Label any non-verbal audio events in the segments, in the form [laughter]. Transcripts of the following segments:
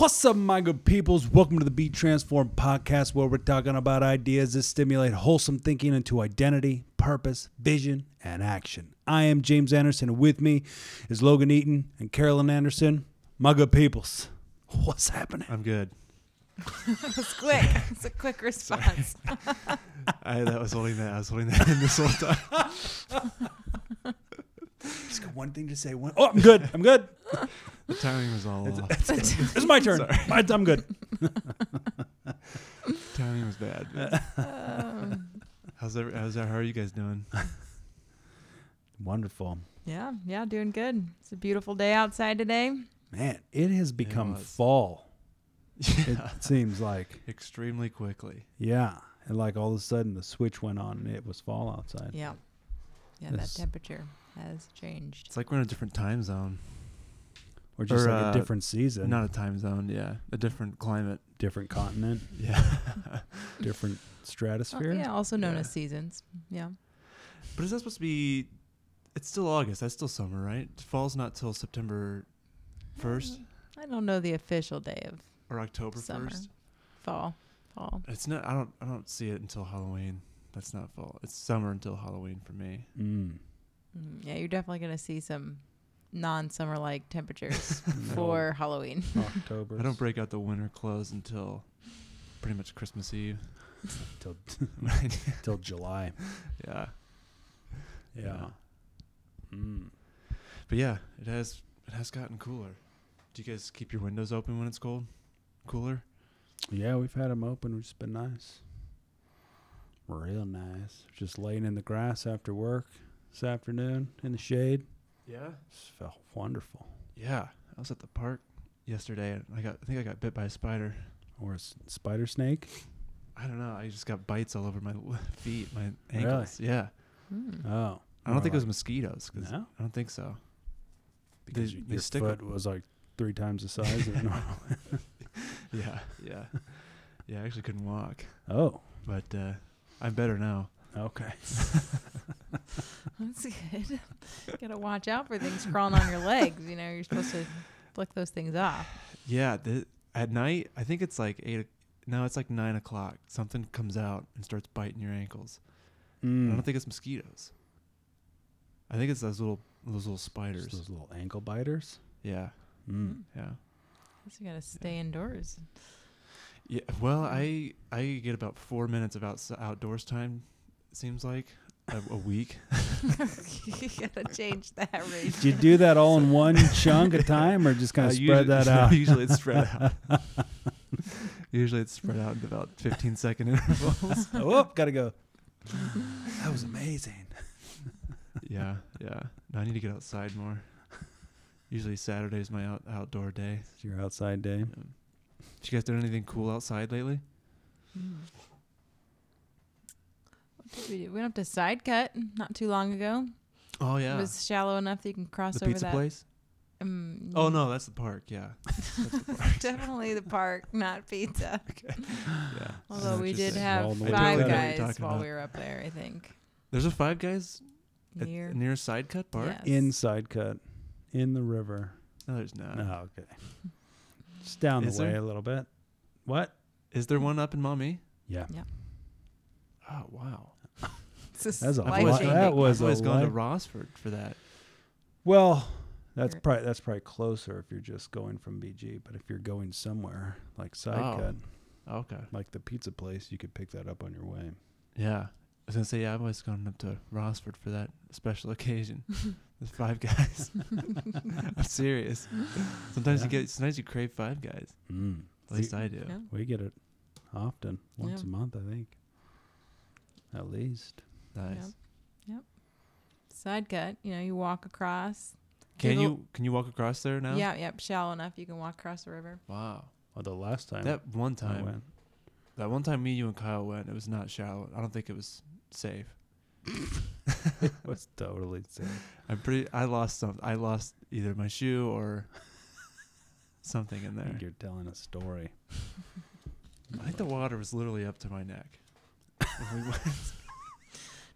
What's up, my good peoples? Welcome to the Be Transform podcast, where we're talking about ideas that stimulate wholesome thinking into identity, purpose, vision, and action. I am James Anderson, and with me is Logan Eaton and Carolyn Anderson. My good peoples, what's happening? I'm good. It's quick. It's a quick response. [laughs] I that was holding that. I was holding that in this whole time. [laughs] Just got one thing to say. One, oh, I'm good. I'm good. [laughs] The timing was all off. [laughs] It's my turn. My, I'm good. [laughs] timing was bad. Um, How's every, how's that? How are you guys doing? Wonderful. yeah, yeah, doing good. It's a beautiful day outside today. Man, it has become was. fall. It seems like. extremely quickly. Yeah. And like all of a sudden the switch went on and it was fall outside. Yeah. Yeah, This- that temperature has changed. It's like we're in a different time zone. Or just Or, like uh, a different season, Not a time zone. Yeah, a different climate. different continent, [laughs] Yeah. [laughs] different stratosphere. yeah, also known Yeah. as seasons. Yeah. but is that supposed to be? It's still August. That's still summer, right? Fall's not till September first I don't know the official day of or October first. fall. Fall. It's not. I don't. I don't see it until Halloween. That's not fall. It's summer until Halloween for me. Mm. Mm, yeah, you're definitely going to see some non-summer like temperatures [laughs] for Halloween. October. I don't break out the winter clothes until pretty much Christmas Eve. till [laughs] till July. yeah. Yeah. Mm. But yeah, it has it has gotten cooler. Do you guys keep your windows open when it's cold? Cooler? Yeah, we've had them open, which has been nice. Real nice. Just laying in the grass after work this afternoon in the shade. Yeah. Just felt wonderful. Yeah. I was at the park yesterday and I got I think I got bit by a spider. Or a s- spider snake. I don't know. I just got bites all over my [laughs] feet, my ankles. Yeah. Mm. Oh. I don't think it was mosquitoes. mosquitoes. 'cause No? I don't think so. Because They- y- they your stick foot was like three times the size of normal. [laughs] [laughs] Yeah. Yeah. yeah. I actually couldn't walk, Oh. but uh, I'm better now. Okay. [laughs] That's good. Gotta watch out for things crawling on your legs. You know, you're supposed to flick those things off. Yeah, the, at night, I think it's like eight. o- No, it's like nine o'clock. Something comes out and starts biting your ankles. I Mm. don't think it's mosquitoes. I think it's those little those little Just spiders. those little ankle biters. Yeah, Mm. yeah, Guess you gotta stay indoors. yeah. Well, I I get about four minutes of outs- outdoors time. It seems like a, a week. [laughs] you gotta change that [laughs] ratio. Did you do that all in one chunk at time, or just [laughs] kind Uh, of spread usually- that out? usually it's spread out. usually it's spread out in about fifteen second intervals. oh, gotta go. That was amazing. yeah, yeah. No, I need to get outside more. Usually Saturday's my out, outdoor day. It's your outside day. Um, you guys done anything cool outside lately? Mm. What did we do? We went up to Sidecut not too long ago. Oh yeah, It was shallow enough that you can cross the over pizza that. place. Um, Oh no, that's the park. Yeah, [laughs] that's the park. definitely the park, not pizza. [laughs] yeah. Although we did have All in the way Five. Guys while about. we were up there. I think There's a Five Guys at, near near Sidecut Park. Yes. Inside cut, in the river. No, there's not. Oh, okay. Just down Is the way there? a little bit. What? Is there one up in Maumee? Yeah. Oh wow. [laughs] That's a I've life always, changing. gone- That was I've always a gone to life- Rossford for that. Well, that's You're- probably that's probably closer if you're just going from BG. But if you're going somewhere like Sidecut, Oh. Okay. like the pizza place, you could pick that up on your way. Yeah. I was gonna say yeah. I've always gone up to Rossford for that special occasion. [laughs] There's Five Guys. [laughs] I'm serious. Sometimes Yeah. you get. Sometimes you crave Five Guys. Mm. At least I do. Yeah. We get it often, once Yeah. a month, I think. At least. Nice. Yep. Sidecut. You know, you walk across. Can Giggle- you can you walk across there now? Yeah, yep. Shallow enough you can walk across the river. Wow. Well, the last time That one I time. went, That one time me, you, and Kyle went. It was not shallow. I don't think it was safe. [laughs] it was totally safe. I'm pretty. I lost some. I lost either my shoe or something in there. you're telling a story. I think the water was literally up to my neck. When we went.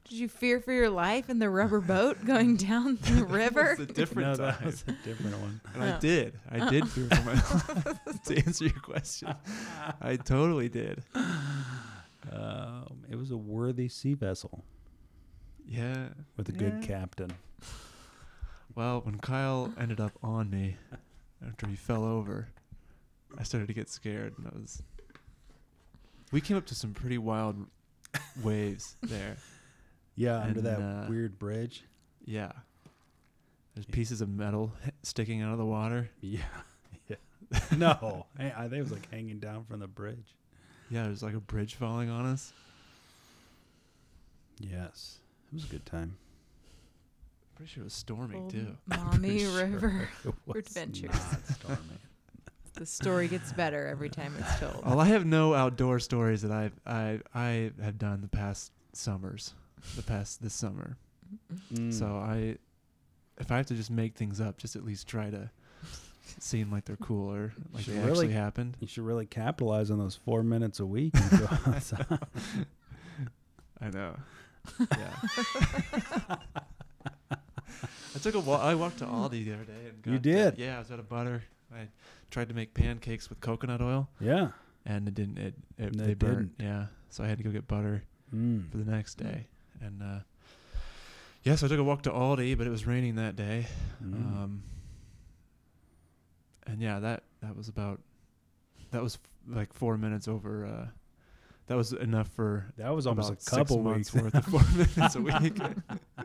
Did you fear for your life in the rubber boat going [laughs] down the river? It's a different no, time. that was a different one. And I Oh. did. I did fear for my life. [laughs] to [laughs] answer your question, I totally did. Um, it was a worthy sea vessel Yeah. with a good captain. Well, when Kyle ended up on me after he fell over, I started to get scared, and I was. We came up to some pretty wild waves there. Yeah, under that uh, weird bridge. Yeah. There's pieces of metal sticking out of the water. Yeah. [laughs] yeah. [laughs] no, I, I think it was like hanging down from the bridge. Yeah, there's like a bridge falling on us. Yes. It was a good time. Pretty sure it was storming Old too. Maumee [laughs] Pretty sure River. it Adventures. not stormy. The story gets better every time it's told. Well, I have no outdoor stories that I've I I have done the past summers, the past this summer. Mm. So I, if I have to just make things up, just at least try to seem like they're cool or like Should they really- actually happened. you should really capitalize on those four minutes a week. And go. [laughs] I know. Yeah. [laughs] I took a walk. I walked to Aldi the other day. And got, You did? yeah, I was out of butter. I tried to make pancakes with coconut oil, yeah. and it didn't. It, it they it burnt. Yeah, so I had to go get butter Mm. for the next day. And uh, yeah, so I took a walk to Aldi, but it was raining that day. Mm. Um, and yeah, that that was about that was f- like four minutes over. Uh, that was enough for that was almost a couple months worth of four [laughs] minutes a week.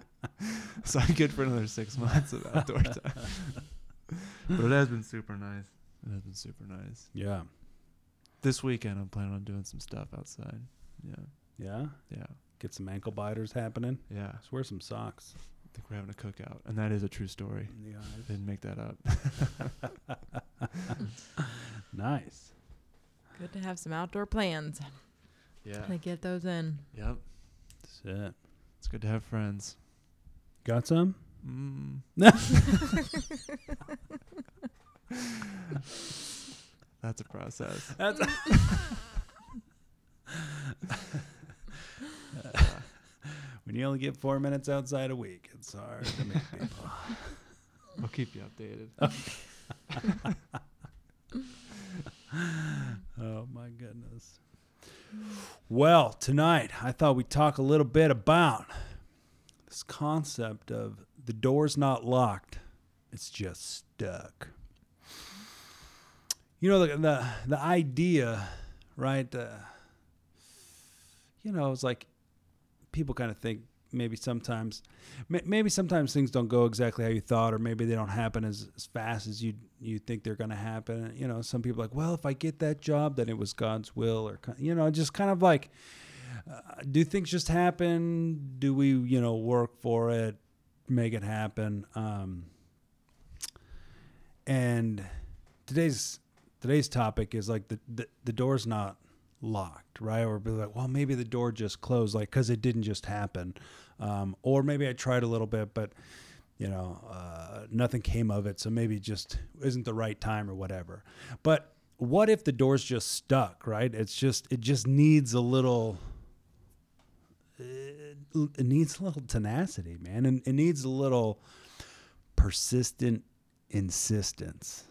[laughs] so I'm good for another six months of outdoor [laughs] time. but it has been super nice. It has been super nice. yeah. This weekend, I'm planning on doing some stuff outside. Yeah, Yeah. yeah, Get some ankle biters happening. yeah. Just wear some socks. I think we're having a cookout, and that is a true story. Yeah. I didn't make that up. [laughs] Nice. Good to have some outdoor plans. Yeah. To get those in. Yep. That's it. It's good to have friends. Got some? Mm. [laughs] [laughs] [laughs] That's a process. That's [laughs] [laughs] when you only get four minutes outside a week, it's hard to make people. I'll keep you updated. Oh my goodness. Well, tonight I thought we'd talk a little bit about this concept of the door's not locked, it's just stuck. You know the the, the idea, right? Uh, you know, it's like people kind of think maybe sometimes maybe sometimes things don't go exactly how you thought or maybe they don't happen as, as fast as you you think they're going to happen you know some people like well if i get that job then it was god's will or you know just kind of like uh, do things just happen do we you know work for it make it happen um and today's today's topic is like the the, the door's not locked, right? Or be like, well, maybe the door just closed, like because it didn't just happen, um, or maybe I tried a little bit, but you know, uh, nothing came of it, so maybe just isn't the right time or whatever. But what if the door's just stuck, right? It's just it just needs a little. It, it needs a little tenacity, man, and it needs a little persistent insistence,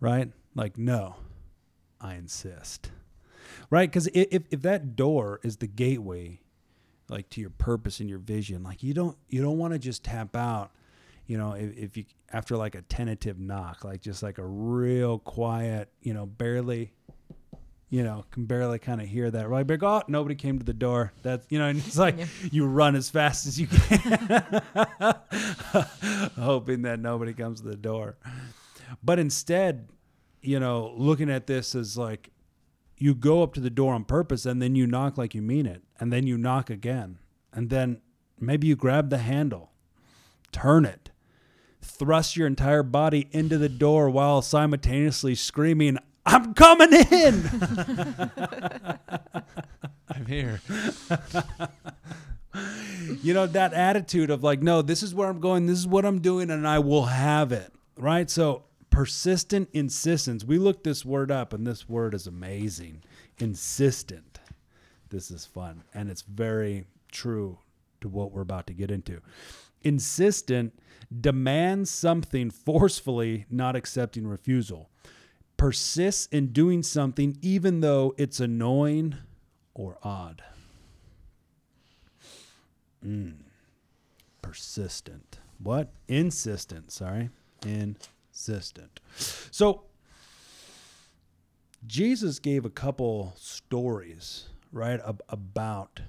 right? Like, no, I insist. Right? Because if, if that door is the gateway like to your purpose and your vision like you don't you don't want to just tap out you know if, if you after like a tentative knock like just like a real quiet you know barely you know can barely kind of hear that right? But oh nobody came to the door. That's you know and it's like [laughs] Yeah. you run as fast as you can. [laughs] Hoping that nobody comes to the door. But instead you know looking at this as like you go up to the door on purpose and then you knock like you mean it and then you knock again. And then maybe you grab the handle turn it thrust your entire body into the door while simultaneously screaming i'm coming in! [laughs] I'm here. [laughs] you know that attitude of like no this is where i'm going this is what i'm doing and i will have it right? So persistent insistence we looked this word up and this word is amazing insistent this is fun and it's very true to what we're about to get into. Insistent demands something forcefully, not accepting refusal. Persists in doing something even though it's annoying or odd. Mm. Persistent. What? Insistent. Sorry. Insistent. So, Jesus gave a couple stories, right, ab- about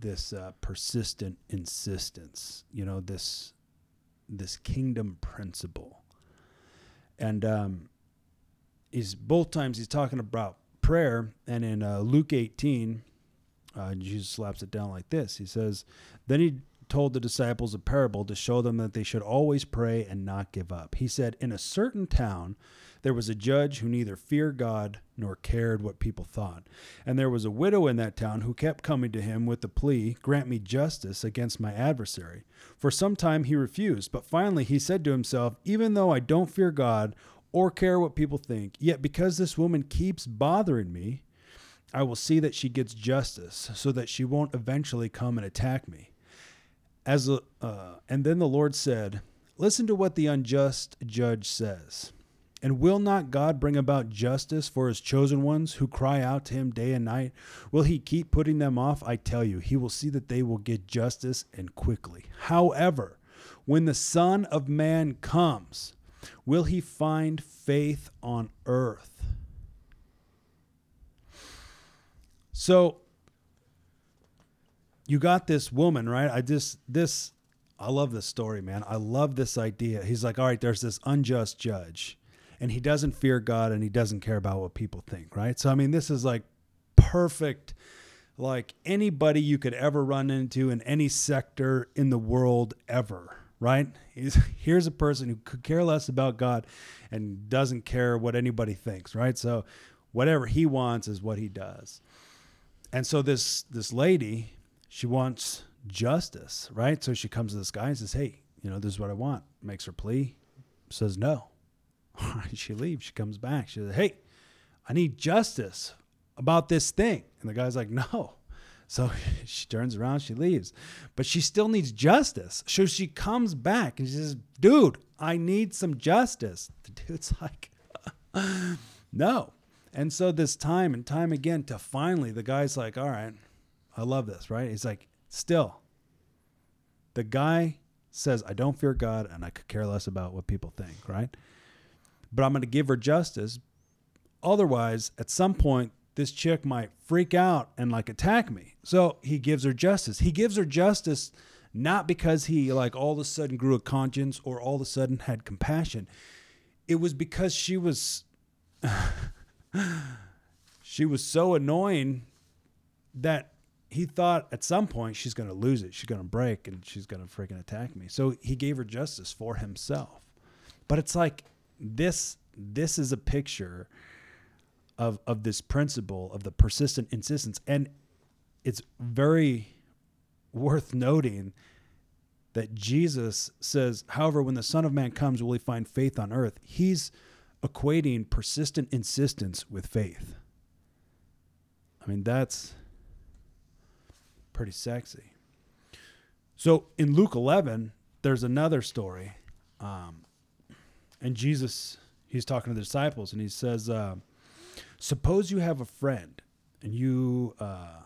this uh, persistent insistence. You know, this this kingdom principle, and um, he's both times he's talking about prayer, and in uh, Luke eighteen, uh, Jesus slaps it down like this. He says, "Then he." Told the disciples a parable to show them that they should always pray and not give up. He said, In a certain town, there was a judge who neither feared God nor cared what people thought. And there was a widow in that town who kept coming to him with the plea, Grant me justice against my adversary. For some time he refused, but finally he said to himself, Even though I don't fear God or care what people think, yet because this woman keeps bothering me, I will see that she gets justice so that she won't eventually come and attack me. As a, uh, and then the Lord said, Listen to what the unjust judge says. And will not God bring about justice for his chosen ones who cry out to him day and night? Will he keep putting them off? I tell you, he will see that they will get justice and quickly. However, when the Son of Man comes, will he find faith on earth? So, you got this woman, right? I just, this, I love this story, man. I love this idea. He's like, all right, there's this unjust judge and he doesn't fear God and he doesn't care about what people think, right? So I mean, this is like perfect like anybody you could ever run into in any sector in the world ever, right? He's, [laughs] here's a person who could care less about God and doesn't care what anybody thinks, right? So whatever he wants is what he does. And so this this lady, she wants justice, right? So she comes to this guy and says, "Hey, you know, this is what I want." Makes her plea, says no. [laughs] she leaves. She comes back. She says, Hey, I need justice about this thing. And the guy's like, No. [laughs] So [laughs] she turns around, she leaves. But she still needs justice. So she comes back and she says, Dude, I need some justice. The dude's like, No. And so this time and time again, to finally, the guy's like, All right, I love this, right? He's like, Still, the guy says, I don't fear God and I could care less about what people think, right? but I'm going to give her justice. Otherwise, at some point, this chick might freak out and like attack me. So he gives her justice. He gives her justice not because he like all of a sudden grew a conscience or all of a sudden had compassion. It was because she was [sighs] she was so annoying that he thought at some point she's going to lose it. She's going to break and she's going to freaking attack me. So he gave her justice for himself. But it's like this this is a picture of of this principle of the persistent insistence and it's very worth noting that Jesus says however when the son of man comes will he find faith on earth he's equating persistent insistence with faith i mean that's pretty sexy so in luke 11 there's another story um, and Jesus, he's talking to the disciples, and he says, uh, "Suppose you have a friend, and you uh,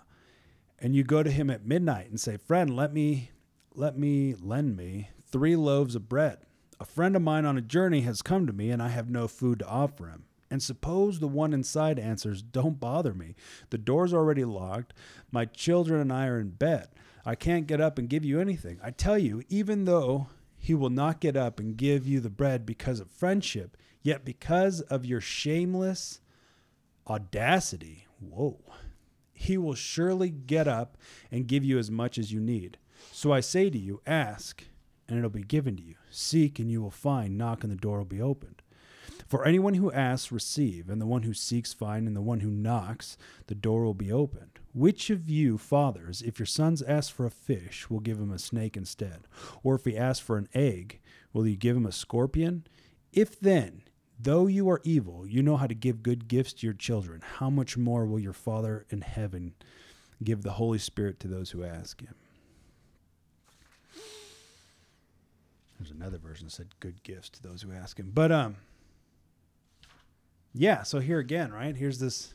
and you go to him at midnight and say, "Friend, let me let me lend me three loaves of bread. A friend of mine on a journey has come to me, and I have no food to offer him." And suppose the one inside answers, Don't bother me. The door's already locked. My children and I are in bed. I can't get up and give you anything. I tell you, even though he will not get up and give you the bread because of friendship, yet because of your shameless audacity, whoa, he will surely get up and give you as much as you need. So I say to you, ask, and it'll be given to you. Seek, and you will find. Knock, and the door will be opened. For anyone who asks, receive, and the one who seeks, find, and the one who knocks, the door will be opened. Which of you, fathers, if your sons ask for a fish, will give him a snake instead? Or if he asks for an egg, will you give him a scorpion? If then, though you are evil, you know how to give good gifts to your children, how much more will your Father in heaven give the Holy Spirit to those who ask him? There's another version that said good gifts to those who ask him. But, um, yeah, so here again, right? Here's this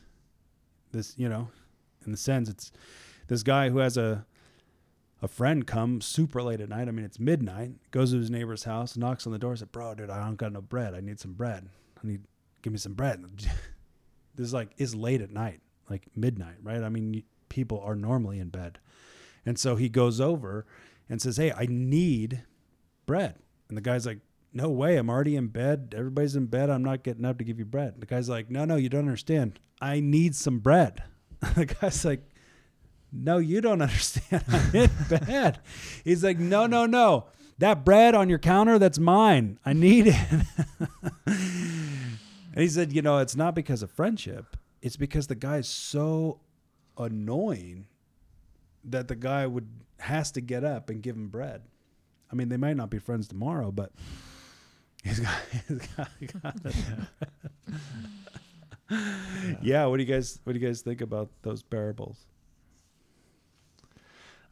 this, you know, in the sense it's this guy who has a a friend come super late at night. I mean, it's midnight. Goes to his neighbor's house, knocks on the door, said, "Bro, dude, I don't got no bread. I need some bread. I need give me some bread." [laughs] this is like it's late at night, like midnight, right? I mean, people are normally in bed, and so he goes over and says, "Hey, I need bread." And the guy's like, "No way! I'm already in bed. Everybody's in bed. I'm not getting up to give you bread." The guy's like, "No, no, you don't understand. I need some bread." [laughs] the guy's like, no, you don't [laughs] understand. I'm in bed. He's like, no, no, no. That bread on your counter, that's mine. I need it. [laughs] and he said, you know, it's not because of friendship. It's because the guy's so annoying that the guy would has to get up and give him bread. I mean, they might not be friends tomorrow, but he's got, [laughs] he's got, he got it. [laughs] yeah. What do you guys What do you guys think about those parables?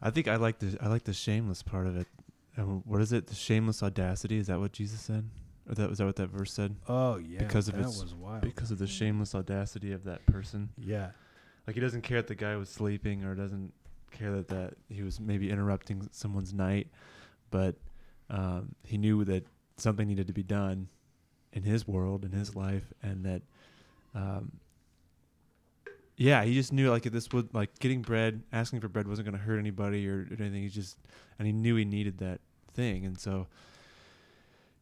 I think I like the I like the shameless part of it. And what is it? The shameless audacity. Is that what Jesus said? Or that was that what that verse said? Oh yeah, Because of that its- was wild. Because of the shameless audacity of that person. yeah, Like he doesn't care that the guy was sleeping or doesn't care that, that he was maybe interrupting someone's night, but um, he knew that something needed to be done in his world, in his life, and that, um, yeah, he just knew like this would like getting bread, asking for bread wasn't going to hurt anybody or, or anything. He just and he knew he needed that thing, and so.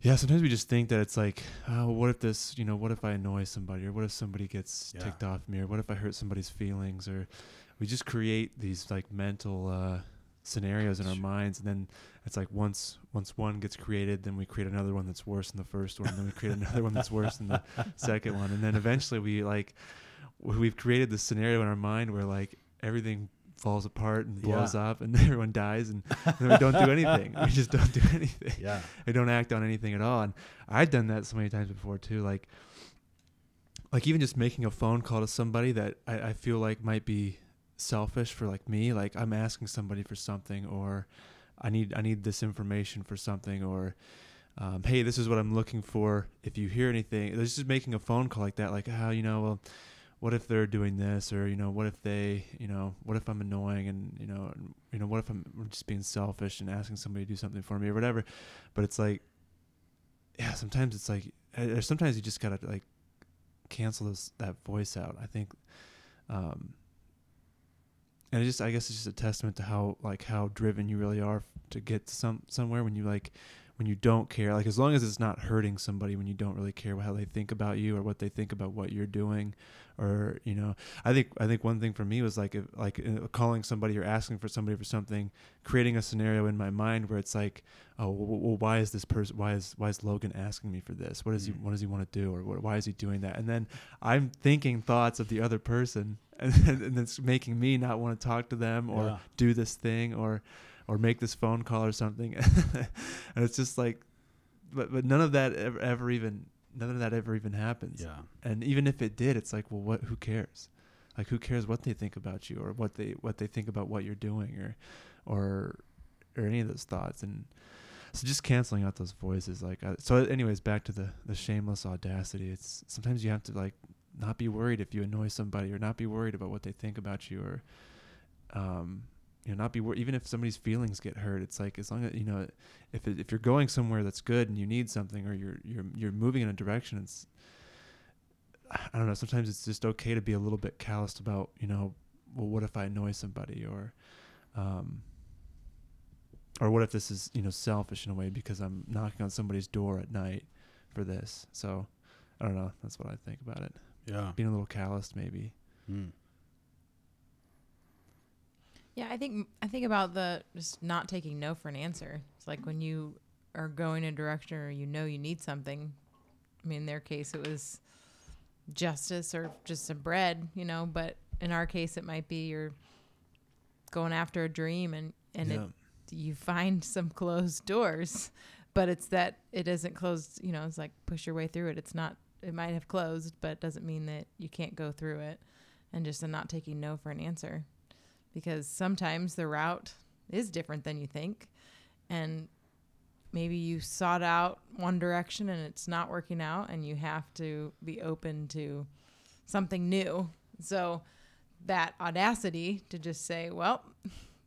Yeah, sometimes we just think that it's like, oh, what if this, you know, what if I annoy somebody, or what if somebody gets Yeah. ticked off me, or what if I hurt somebody's feelings, or we just create these like mental uh, scenarios in our minds, and then it's like once once one gets created, then we create another one that's worse than the first one, and then we create another one that's worse than the [laughs] second one, and then eventually we like we've created this scenario in our mind where like everything falls apart and blows up, and [laughs] everyone dies, and, and then we don't do anything. We just don't do [laughs] anything yeah, they don't act on anything at all. And I've done that so many times before too. Like, like even just making a phone call to somebody that I, I feel like might be selfish for like me. Like I'm asking somebody for something, or I need I need this information for something, or um, hey, this is what I'm looking for. If you hear anything, there's just making a phone call like that. Like, how you know, well, what if they're doing this, or you know, what if they, you know, what if I'm annoying, and you know, you know, what if I'm just being selfish and asking somebody to do something for me or whatever. But it's like, yeah, sometimes it's like, sometimes you just gotta like cancel this that voice out. I think, um, and it just, I guess, it's just a testament to how like how driven you really are to get some somewhere when you like when you don't care. Like as long as it's not hurting somebody, when you don't really care how they think about you or what they think about what you're doing, or you know, I think I think one thing for me was like if, like uh, calling somebody or asking for somebody for something, creating a scenario in my mind where it's like, oh, well, well why is this person? Why is why is Logan asking me for this? What does he Mm. What does he want to do? Or what, why is he doing that? And then I'm thinking thoughts of the other person, and and it's making me not want to talk to them or Yeah. do this thing or or make this phone call or something. [laughs] and it's just like, but but none of that ever, ever even none of that ever even happens. Yeah, and even if it did it's like well what who cares? Like who cares what they think about you or what they what they think about what you're doing or or or any of those thoughts. And so just canceling out those voices like uh, so anyways back to the the shameless audacity. It's sometimes you have to like not be worried if you annoy somebody or not be worried about what they think about you or um you know not be worried even if somebody's feelings get hurt it's like as long as you know if if you're going somewhere that's good and you need something or you're you're you're moving in a direction it's I don't know. Sometimes it's just okay to be a little bit calloused about, you know, well, what if I annoy somebody, or, um, or what if this is, you know, selfish in a way because I'm knocking on somebody's door at night for this. So, I don't know. That's what I think about it. Yeah. Being a little calloused, maybe. Mm. Yeah, I think I think about the just not taking no for an answer. It's like when you are going in a direction or you know you need something. I mean, in their case, it was justice or just some bread, you know. But in our case, it might be you're going after a dream and and it, you find [laughs] some closed doors, but it's that it isn't closed. You know, it's like push your way through it. It's not. It might have closed, but it doesn't mean that you can't go through it. And just not taking no for an answer because sometimes the route is different than you think and maybe you sought out one direction and it's not working out and you have to be open to something new. So that audacity to just say, well,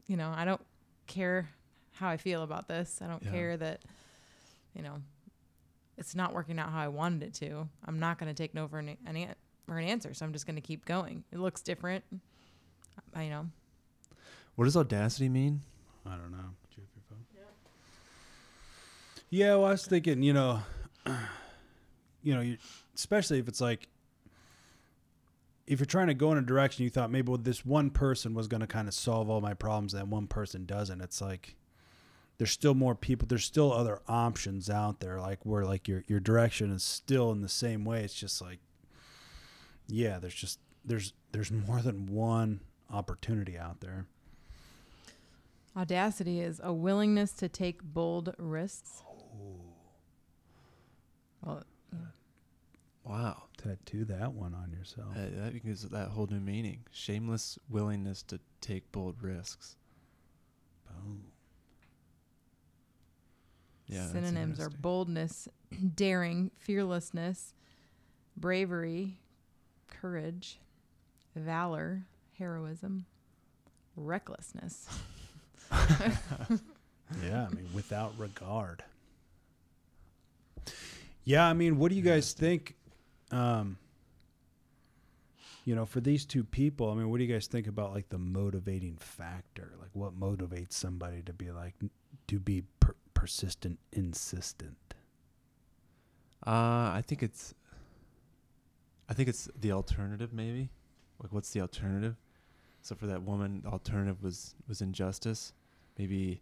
you know, I don't care how I feel about this. I don't Yeah. care that, you know, it's not working out how I wanted it to. I'm not going to take no for an, an, an- for an answer. So I'm just going to keep going. It looks different. I you know. What does audacity mean? I don't know. Did you have your phone? Yeah. well, I was thinking, you know, [clears throat] you know, you, especially if it's like, if you're trying to go in a direction you thought maybe this one person was going to kind of solve all my problems, and one person doesn't. It's like there's still more people. There's still other options out there, like where like your your direction is still in the same way. It's just like, yeah, there's just there's there's more than one opportunity out there. Audacity is a willingness to take bold risks. Well, Wow. Tattoo that one on yourself. Uh, that gives that whole new meaning. Shameless willingness to take bold risks. Boom. Yeah. synonyms are boldness, [clears throat] daring, fearlessness, bravery, courage, valor, heroism, recklessness. [laughs] Yeah, I mean, without regard. Yeah, I mean, what do you guys think? Um, you know, for these two people, I mean, what do you guys think about like the motivating factor? Like, what motivates somebody to be like to be per- persistent, insistent? Uh, I think it's. I think it's the alternative, maybe. Like, what's the alternative? So for that woman, the alternative was was injustice. Maybe,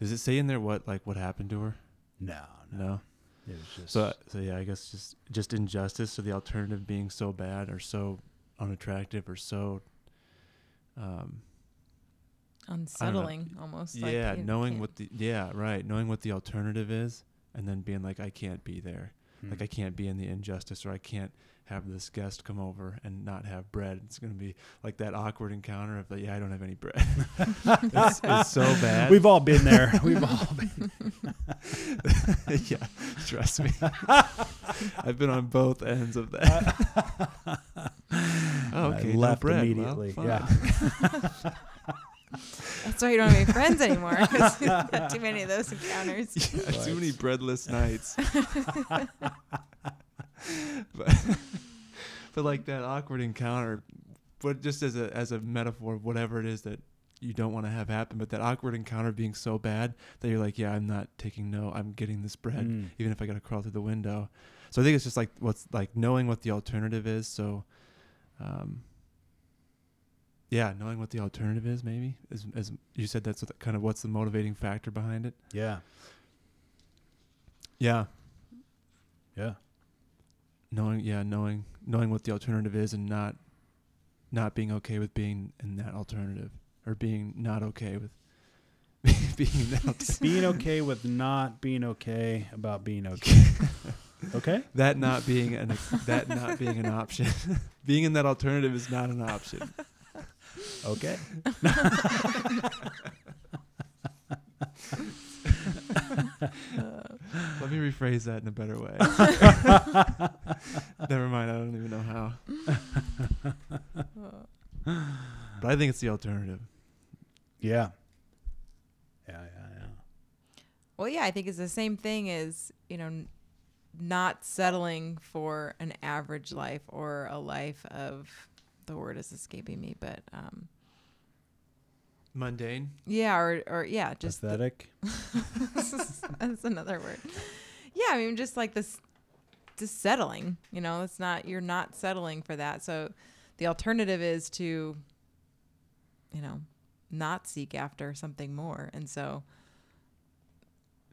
does it say in there what like what happened to her? No, no, No. it was just So so yeah, I guess just just injustice. So the alternative being so bad or so unattractive or so. Um, Unsettling, almost. yeah, you knowing can't- what the yeah right, knowing what the alternative is, and then being like, I can't be there. Hmm. Like I can't be in the injustice, or I can't have this guest come over and not have bread. It's gonna be like that awkward encounter of like, yeah, I don't have any bread. [laughs] it's, it's so bad. We've all been there. [laughs] We've all been. [laughs] yeah, trust me. I've been on both ends of that. oh, okay, I no left bread. Immediately. fine. yeah. That's why you don't have any friends anymore. [laughs] 'cause you've too many of those encounters. [laughs] Yeah, too many breadless [laughs] nights. but, but like that awkward encounter, but just as a as a metaphor of whatever it is that you don't want to have happen, but that awkward encounter being so bad that you're like, yeah, I'm not taking no, I'm getting this bread, Mm. even if I got to crawl through the window. So I think it's just like what's like knowing what the alternative is. So, um, yeah, knowing what the alternative is, maybe as as you said, that's what, kind of what's the motivating factor behind it. Yeah. Yeah, Yeah. knowing yeah knowing knowing what the alternative is and not not being okay with being in that alternative or being not okay with [laughs] being in that [laughs] being okay with not being okay about being [laughs] okay. Okay? that not being an that not being an option being in that alternative is not an option Okay. [laughs] let me rephrase that in a better way [laughs] never mind i don't even know how [laughs] but i think it's the alternative Yeah. Yeah, yeah, yeah. Well, yeah, I think it's the same thing as, you know, n- not settling for an average life or a life of the word is escaping me, but um mundane yeah, or or yeah, just the- [laughs] that's another word. Yeah, I mean just like this just settling, you know, it's not you're not settling for that. So the alternative is to you know, not seek after something more. And so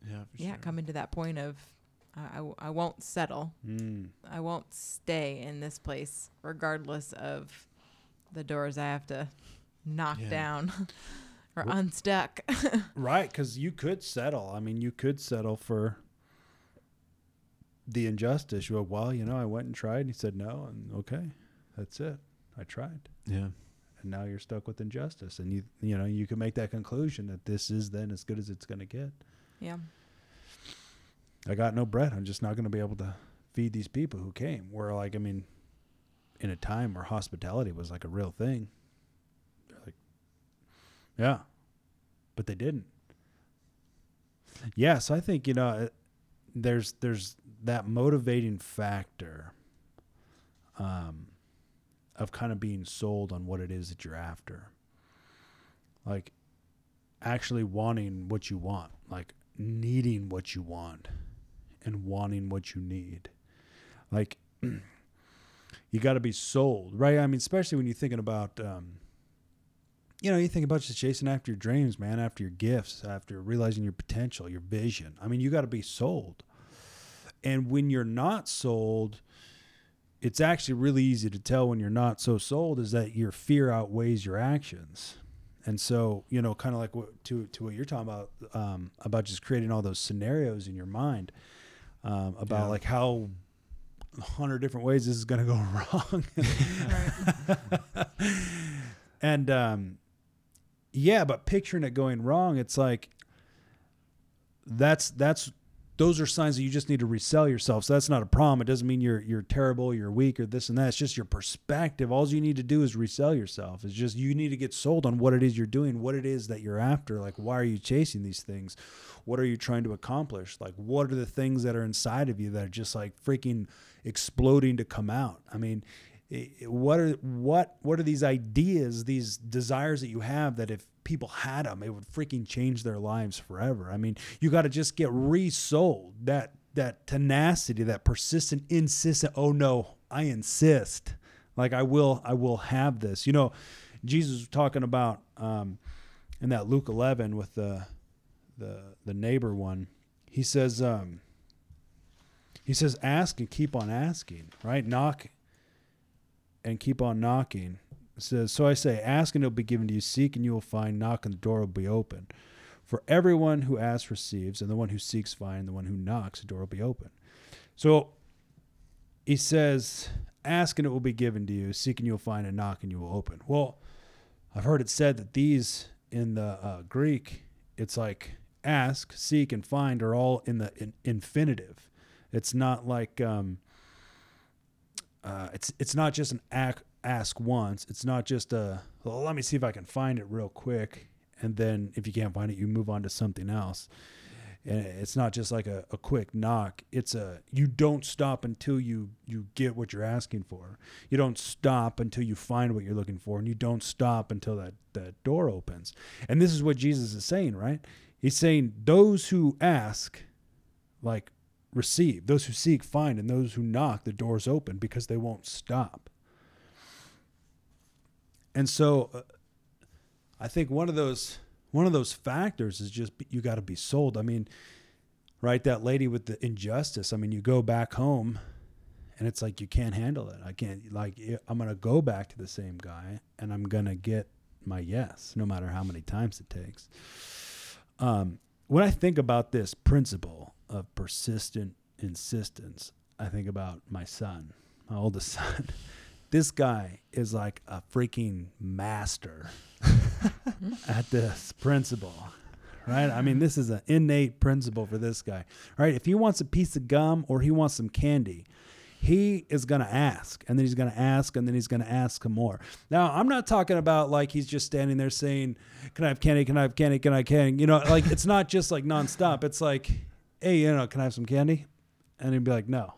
yeah for yeah, sure. coming to that point of I, I, w- I won't settle. Mm. I won't stay in this place regardless of the doors I have to knock Yeah. down [laughs] or Wh- unstuck. [laughs] Right, because you could settle. I mean, you could settle for the injustice. You go, well, you know, I went and tried. And he said no, and okay, that's it. I tried, yeah and now you're stuck with injustice. And you, you know, you can make that conclusion that this is then as good as it's going to get. yeah. I got no bread. I'm just not going to be able to feed these people who came. Where like I mean, in a time where hospitality was like a real thing, they're like, yeah, but they didn't. Yes, I think you know, uh, there's there's that motivating factor, um, of kind of being sold on what it is that you're after. Like, actually wanting what you want, like needing what you want, and wanting what you need. Like, [clears throat] you got to be sold, right? I mean, especially when you're thinking about, um, you know, you think about just chasing after your dreams, man, after your gifts, after realizing your potential, your vision. I mean, you got to be sold. And when you're not sold, it's actually really easy to tell when you're not so sold is that your fear outweighs your actions. And so, you know, kind of like what to to what you're talking about um, about just creating all those scenarios in your mind um, about Yeah. like how a hundred different ways this is going to go [laughs] wrong. and um, yeah, but picturing it going wrong, it's like that's that's those are signs that you just need to resell yourself. So that's not a problem. It doesn't mean you're you're terrible, you're weak, or this and that. It's just your perspective. All you need to do is resell yourself. It's just you need to get sold on what it is you're doing, what it is that you're after. Like why are you chasing these things? What are you trying to accomplish? Like what are the things that are inside of you that are just like freaking exploding to come out? I mean, what are what what are these ideas, these desires that you have that if people had them, it would freaking change their lives forever. I mean, you got to just get resold that that tenacity, that persistent, insistent. Oh no, I insist. Like I will, I will have this. You know, Jesus was talking about um, in that Luke 11 with the the the neighbor one. He says, um, he says, ask and keep on asking. Right, knock and keep on knocking. It says, So I say, ask and it'll be given to you, seek and you will find, knock and the door will be open. For everyone who asks receives, and the one who seeks finds, and the one who knocks, the door will be open. So he says, Ask and it will be given to you, seek and you'll find, and knock and you will open. Well, I've heard it said that these in the uh, Greek, it's like ask, seek, and find are all in the in, infinitive. It's not like um, uh, it's it's not just an ac- ask once. It's not just a well, let me see if I can find it real quick, and then if you can't find it, you move on to something else. And it's not just like a, a quick knock. It's a you don't stop until you you get what you're asking for. You don't stop until you find what you're looking for, and you don't stop until that that door opens. And this is what Jesus is saying, right? He's saying those who ask, like receive. Those who seek find, and those who knock, the doors open because they won't stop. And so, uh, I think one of those one of those factors is just you got to be sold. I mean, right? That lady with the injustice. I mean, you go back home, and it's like you can't handle it. I can't. Like I'm gonna go back to the same guy, and I'm gonna get my yes, no matter how many times it takes. Um, when I think about this principle of persistent insistence, I think about my son, my oldest [laughs] son. This guy is like a freaking master [laughs] at this principle, right? I mean, this is an innate principle for this guy, right? If he wants a piece of gum or he wants some candy, he is going to ask and then he's going to ask and then he's going to ask some more. Now, I'm not talking about like he's just standing there saying, Can I have candy? Can I have candy? Can I have candy? You know, like it's not just like nonstop. It's like, Hey, you know, can I have some candy? And he'd be like, No.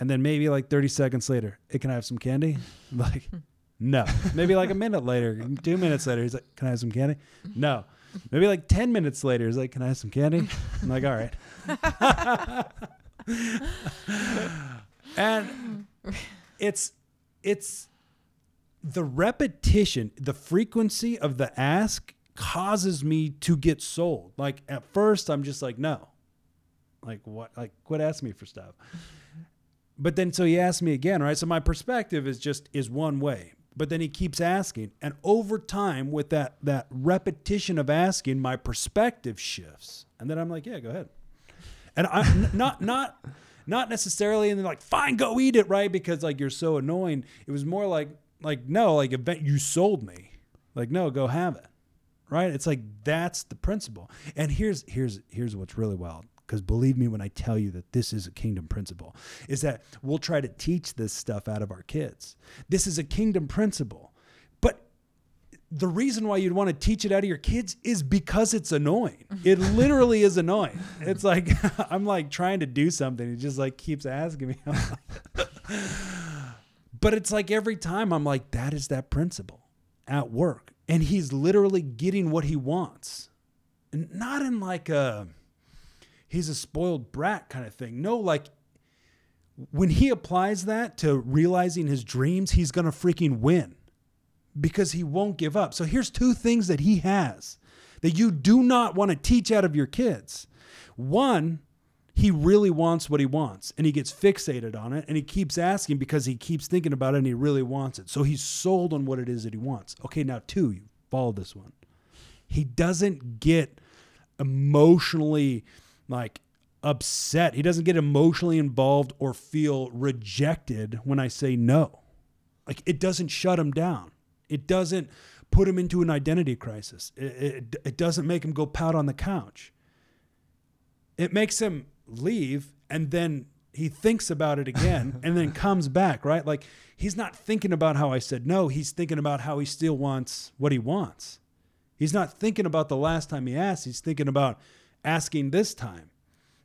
And then maybe like 30 seconds later, hey, Can I have some candy? I'm [laughs] like, no. Maybe like a minute later, two minutes later, he's like, Can I have some candy? No. Maybe like 10 minutes later, he's like, Can I have some candy? I'm like, All right. [laughs] and it's it's the repetition the frequency of the ask causes me to get sold like at first i'm just like no like what like quit asking me for stuff but then so he asked me again right? So my perspective is just is one way. But then he keeps asking. And over time with that that repetition of asking my perspective shifts. And then i'm like yeah go ahead. And I'm [laughs] not not not necessarily and they're like fine go eat it right? Because like you're so annoying. It was more like like no like event you sold me. Like no go have it. Right. It's like that's the principle. And here's here's here's what's really wild because believe me when I tell you that this is a kingdom principle, is that we'll try to teach this stuff out of our kids. This is a kingdom principle. But the reason why you'd want to teach it out of your kids is because it's annoying. [laughs] It literally is annoying. It's like [laughs] I'm like trying to do something. He just like keeps asking me. [laughs] but it's like every time I'm like, that is that principle at work. And he's literally getting what he wants. And not in like a he's a spoiled brat kind of thing. No, like when he applies that to realizing his dreams, he's going to freaking win because he won't give up. So here's two things that he has that you do not want to teach out of your kids. One, he really wants what he wants and he gets fixated on it and he keeps asking because he keeps thinking about it and he really wants it. So he's sold on what it is that he wants. Okay, now two, you follow this one. He doesn't get emotionally like upset. He doesn't get emotionally involved or feel rejected when I say no. Like it doesn't shut him down. It doesn't put him into an identity crisis. It, it, it doesn't make him go pout on the couch. It makes him leave and then he thinks about it again [laughs] and then comes back, right? Like he's not thinking about how I said no, he's thinking about how he still wants what he wants. He's not thinking about the last time he asked, he's thinking about asking this time.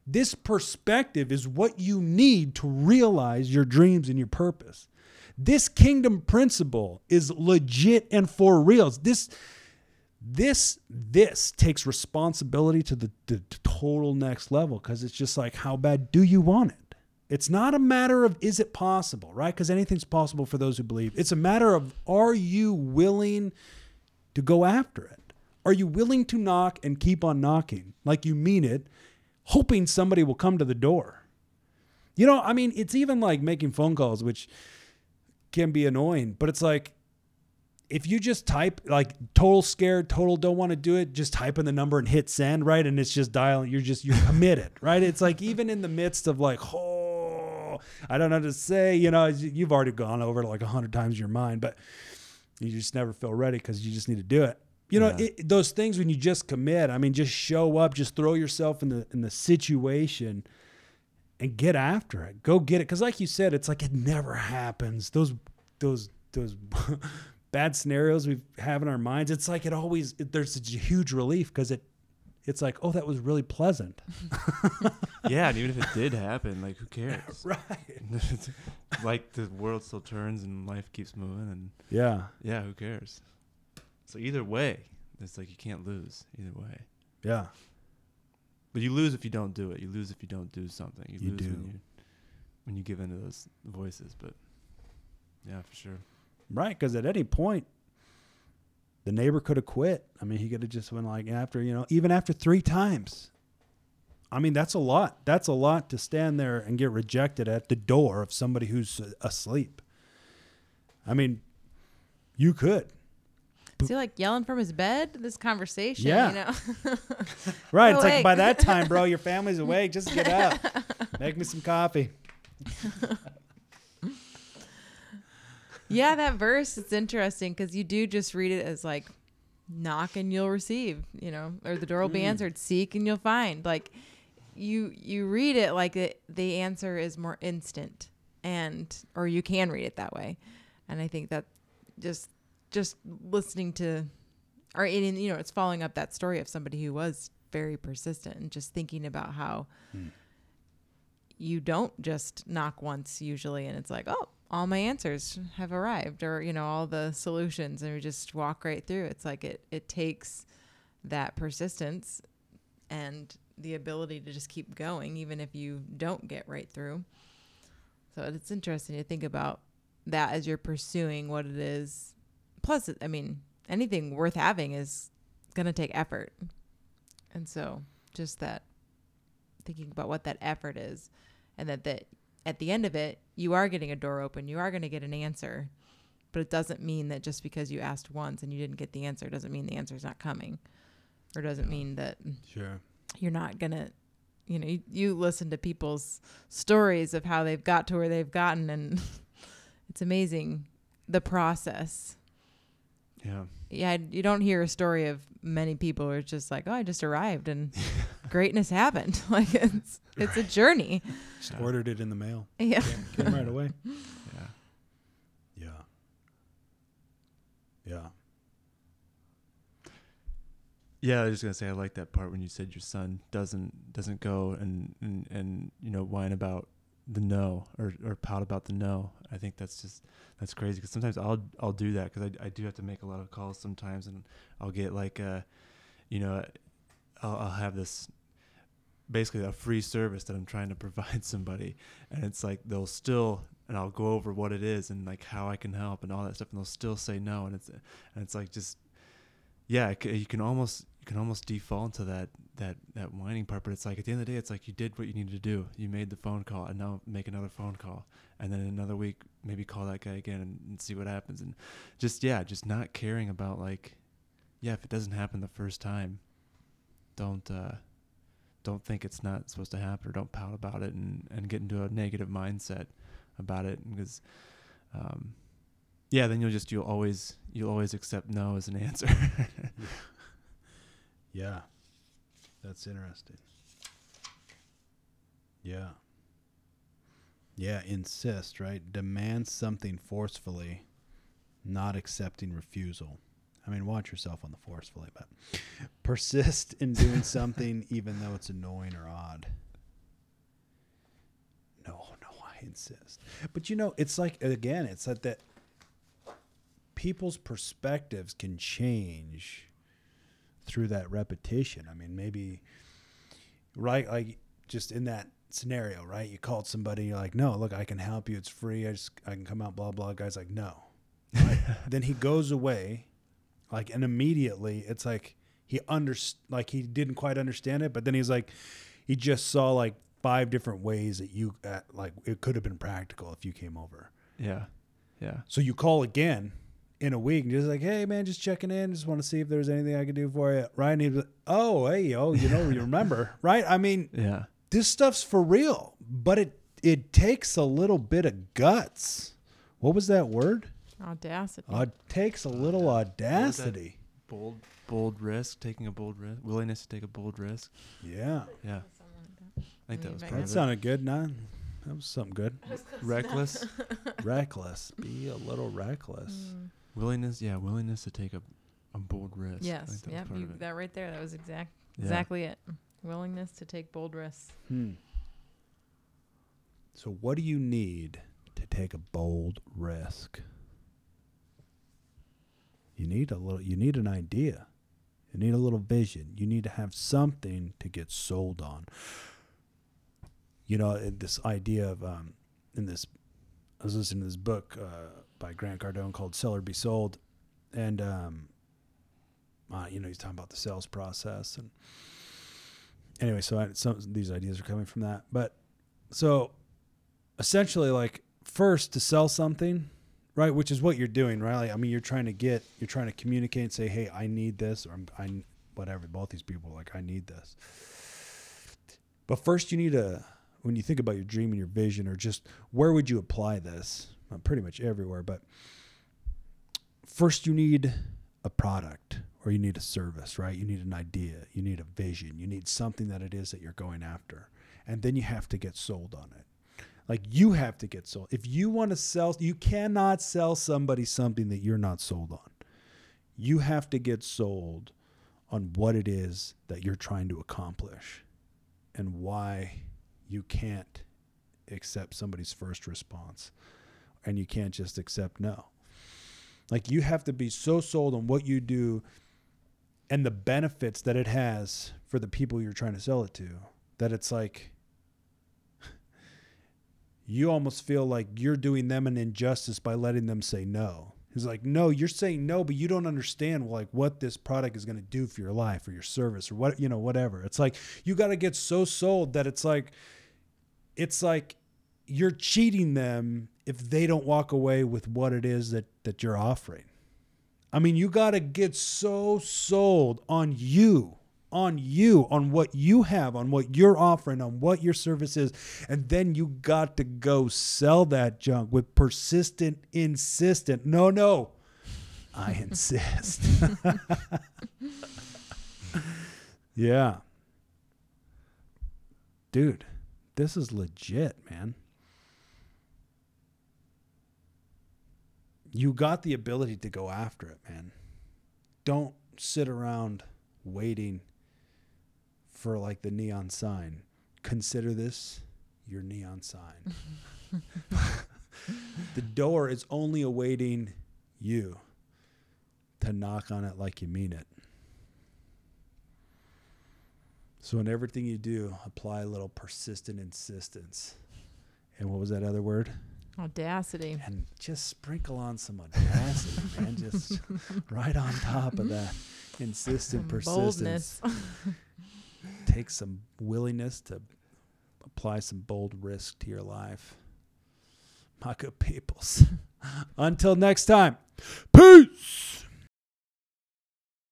This perspective is what you need to realize your dreams and your purpose. This kingdom principle is legit and for reals. This this this takes responsibility to the, the total next level because it's just like how bad do you want it it's not a matter of is it possible right because anything's possible for those who believe it's a matter of are you willing to go after it are you willing to knock and keep on knocking like you mean it hoping somebody will come to the door you know i mean it's even like making phone calls which can be annoying but it's like if you just type like total scared, total don't want to do it, just type in the number and hit send, right? And it's just dialing, you're just, you're committed, [laughs] right? It's like even in the midst of like, oh, I don't know to say, you know, you've already gone over it like a hundred times in your mind, but you just never feel ready because you just need to do it. You know, Yeah. it, those things when you just commit, I mean, just show up, just throw yourself in the in the situation and get after it. Go get it. Cause like you said, it's like it never happens. Those those those [laughs] bad scenarios we have in our minds, it's like it always it, there's a huge relief because it it's like, oh, that was really pleasant. [laughs] yeah, and even if it did happen, like who cares? [laughs] right. like the world still turns and life keeps moving, and Yeah. yeah, who cares? So either way, it's like you can't lose either way. Yeah. But you lose if you don't do it. You lose if you don't do something. You, You lose do. when you when you give in to those voices. But yeah, for sure. Right. Because at any point, the neighbor could have quit. I mean, he could have just went like after, you know, even after three times. I mean, that's a lot. That's a lot to stand there and get rejected at the door of somebody who's asleep. I mean, you could. Is he like yelling from his bed? This conversation, Yeah. you know. [laughs] Right. Go it's like by that [laughs] time, bro, your family's awake. Just get up. Make me some coffee. [laughs] yeah, that verse it's interesting because you do just read it as like knock and you'll receive, you know, or the door will be Mm. answered, seek and you'll find. Like you you read it like it, the answer is more instant and or you can read it that way. And I think that just just listening to or in you know, it's following up that story of somebody who was very persistent and just thinking about how Hmm. you don't just knock once usually and it's like, oh, all my answers have arrived or, you know, all the solutions and we just walk right through. It's like it it takes that persistence and the ability to just keep going even if you don't get right through. So it's interesting to think about that as you're pursuing what it is. Plus, I mean, anything worth having is going to take effort. And so just that thinking about what that effort is and that that at the end of it you are getting a door open you are going to get an answer but it doesn't mean that just because you asked once and you didn't get the answer doesn't mean the answer is not coming or doesn't Yeah. mean that Sure. you're not going to you know you, you listen to people's stories of how they've got to where they've gotten and [laughs] it's amazing the process Yeah. yeah you don't hear a story of many people who are just like oh i just arrived and [laughs] greatness happened. [laughs] Like it's it's a journey. Just Yeah. ordered it in the mail. Yeah. Came right away. [laughs] Yeah. Yeah. Yeah. Yeah, I was just gonna say I like that part when you said your son doesn't doesn't go and and, and you know whine about the no or or pout about the no. I think that's just that's crazy because sometimes I'll I'll do that because I I do have to make a lot of calls sometimes and I'll get like uh you know I'll I'll have this basically a free service that I'm trying to provide [laughs] somebody and it's like they'll still and I'll go over what it is and like how I can help and all that stuff and they'll still say no and it's and it's like just yeah, you can almost can almost default to that that that whining part, but it's like at the end of the day, it's like you did what you needed to do. You made the phone call, and now make another phone call, and then another week maybe call that guy again and, and see what happens, and just yeah, just not caring about like, yeah, if it doesn't happen the first time, don't uh, don't think it's not supposed to happen, or don't pout about it, and and get into a negative mindset about it, because. Um, yeah, then you'll just you'll always you'll always accept no as an [laughs] answer. Yeah. That's interesting. Yeah. Yeah, insist, right? Demand something forcefully, not accepting refusal. I mean, watch yourself on the forcefully, but persist in doing [laughs] something even though it's annoying or odd. No, no, I insist. But you know, it's like again, it's like that people's perspectives can change through that repetition. I mean, maybe right like just in that scenario, right? You called somebody, you're like, "No, look, I can help you. It's free. I just I can come out blah blah." Guy's like, "No." Right? [laughs] then he goes away like and immediately it's like he under like he didn't quite understand it, but then he's like he just saw like five different ways that you uh, like it could have been practical if you came over. yeah, yeah, So you call again in a week and just like, hey man, just checking in, just want to see if there's anything I can do for you. Right? And he's like, oh hey oh you know you remember [laughs] right? I mean yeah, this stuff's for real, but it it takes a little bit of guts. What was that word? Audacity. Uh, it takes a little audacity. bold bold risk, taking a bold risk, willingness to take a bold risk. Yeah, Yeah, I think that was That part that sounded good. Nah, that was something good. [laughs] Reckless [laughs] reckless. Be a little reckless. Mm. Willingness, yeah, willingness to take a, a bold risk. Yes. think that Yep. You, that right there. That was exact Yeah. exactly it. Willingness to take bold risks. Hmm. So, what do you need to take a bold risk? You need a little. You need an idea. You need a little vision. You need to have something to get sold on. You know, in this idea of um, in this. I was listening to this book uh, by Grant Cardone called "Sell or Be Sold," and um, uh, you know he's talking about the sales process and anyway, so I, some these ideas are coming from that. But so essentially, like first to sell something, right? Which is what you're doing, right? Like, I mean, you're trying to get, you're trying to communicate and say, hey, I need this, or I, whatever. Both these people, like, I need this. But first, you need a. When you think about your dream and your vision, or just where would you apply this? Well, pretty much everywhere, but first you need a product or you need a service, right? You need an idea, you need a vision, you need something that it is that you're going after. And then you have to get sold on it. Like you have to get sold. If you want to sell, you cannot sell somebody something that you're not sold on. You have to get sold on what it is that you're trying to accomplish and why you can't accept somebody's first response and you can't just accept no. Like you have to be so sold on what you do and the benefits that it has for the people you're trying to sell it to that it's like [laughs] you almost feel like you're doing them an injustice by letting them say no. He's like, no, you're saying no, but you don't understand like what this product is going to do for your life or your service or what you know, whatever. It's like you got to get so sold that it's like, it's like you're cheating them if they don't walk away with what it is that that you're offering. I mean, you got to get so sold on you, on you, on what you have, on what you're offering, on what your service is. And then you got to go sell that junk with persistent, insistent, no, no, I [laughs] insist. [laughs] yeah. dude, this is legit, man. You got the ability to go after it, man. Don't sit around waiting for like the neon sign. Consider this your neon sign. [laughs] the door is only awaiting you to knock on it like you mean it. So in everything you do, apply a little persistent insistence. And what was that other word? Audacity. And just sprinkle on some audacity, man. [laughs] Just right on top of that insistent Some persistence. Take some willingness to apply some bold risk to your life. My good peoples. [laughs] Until next time, peace.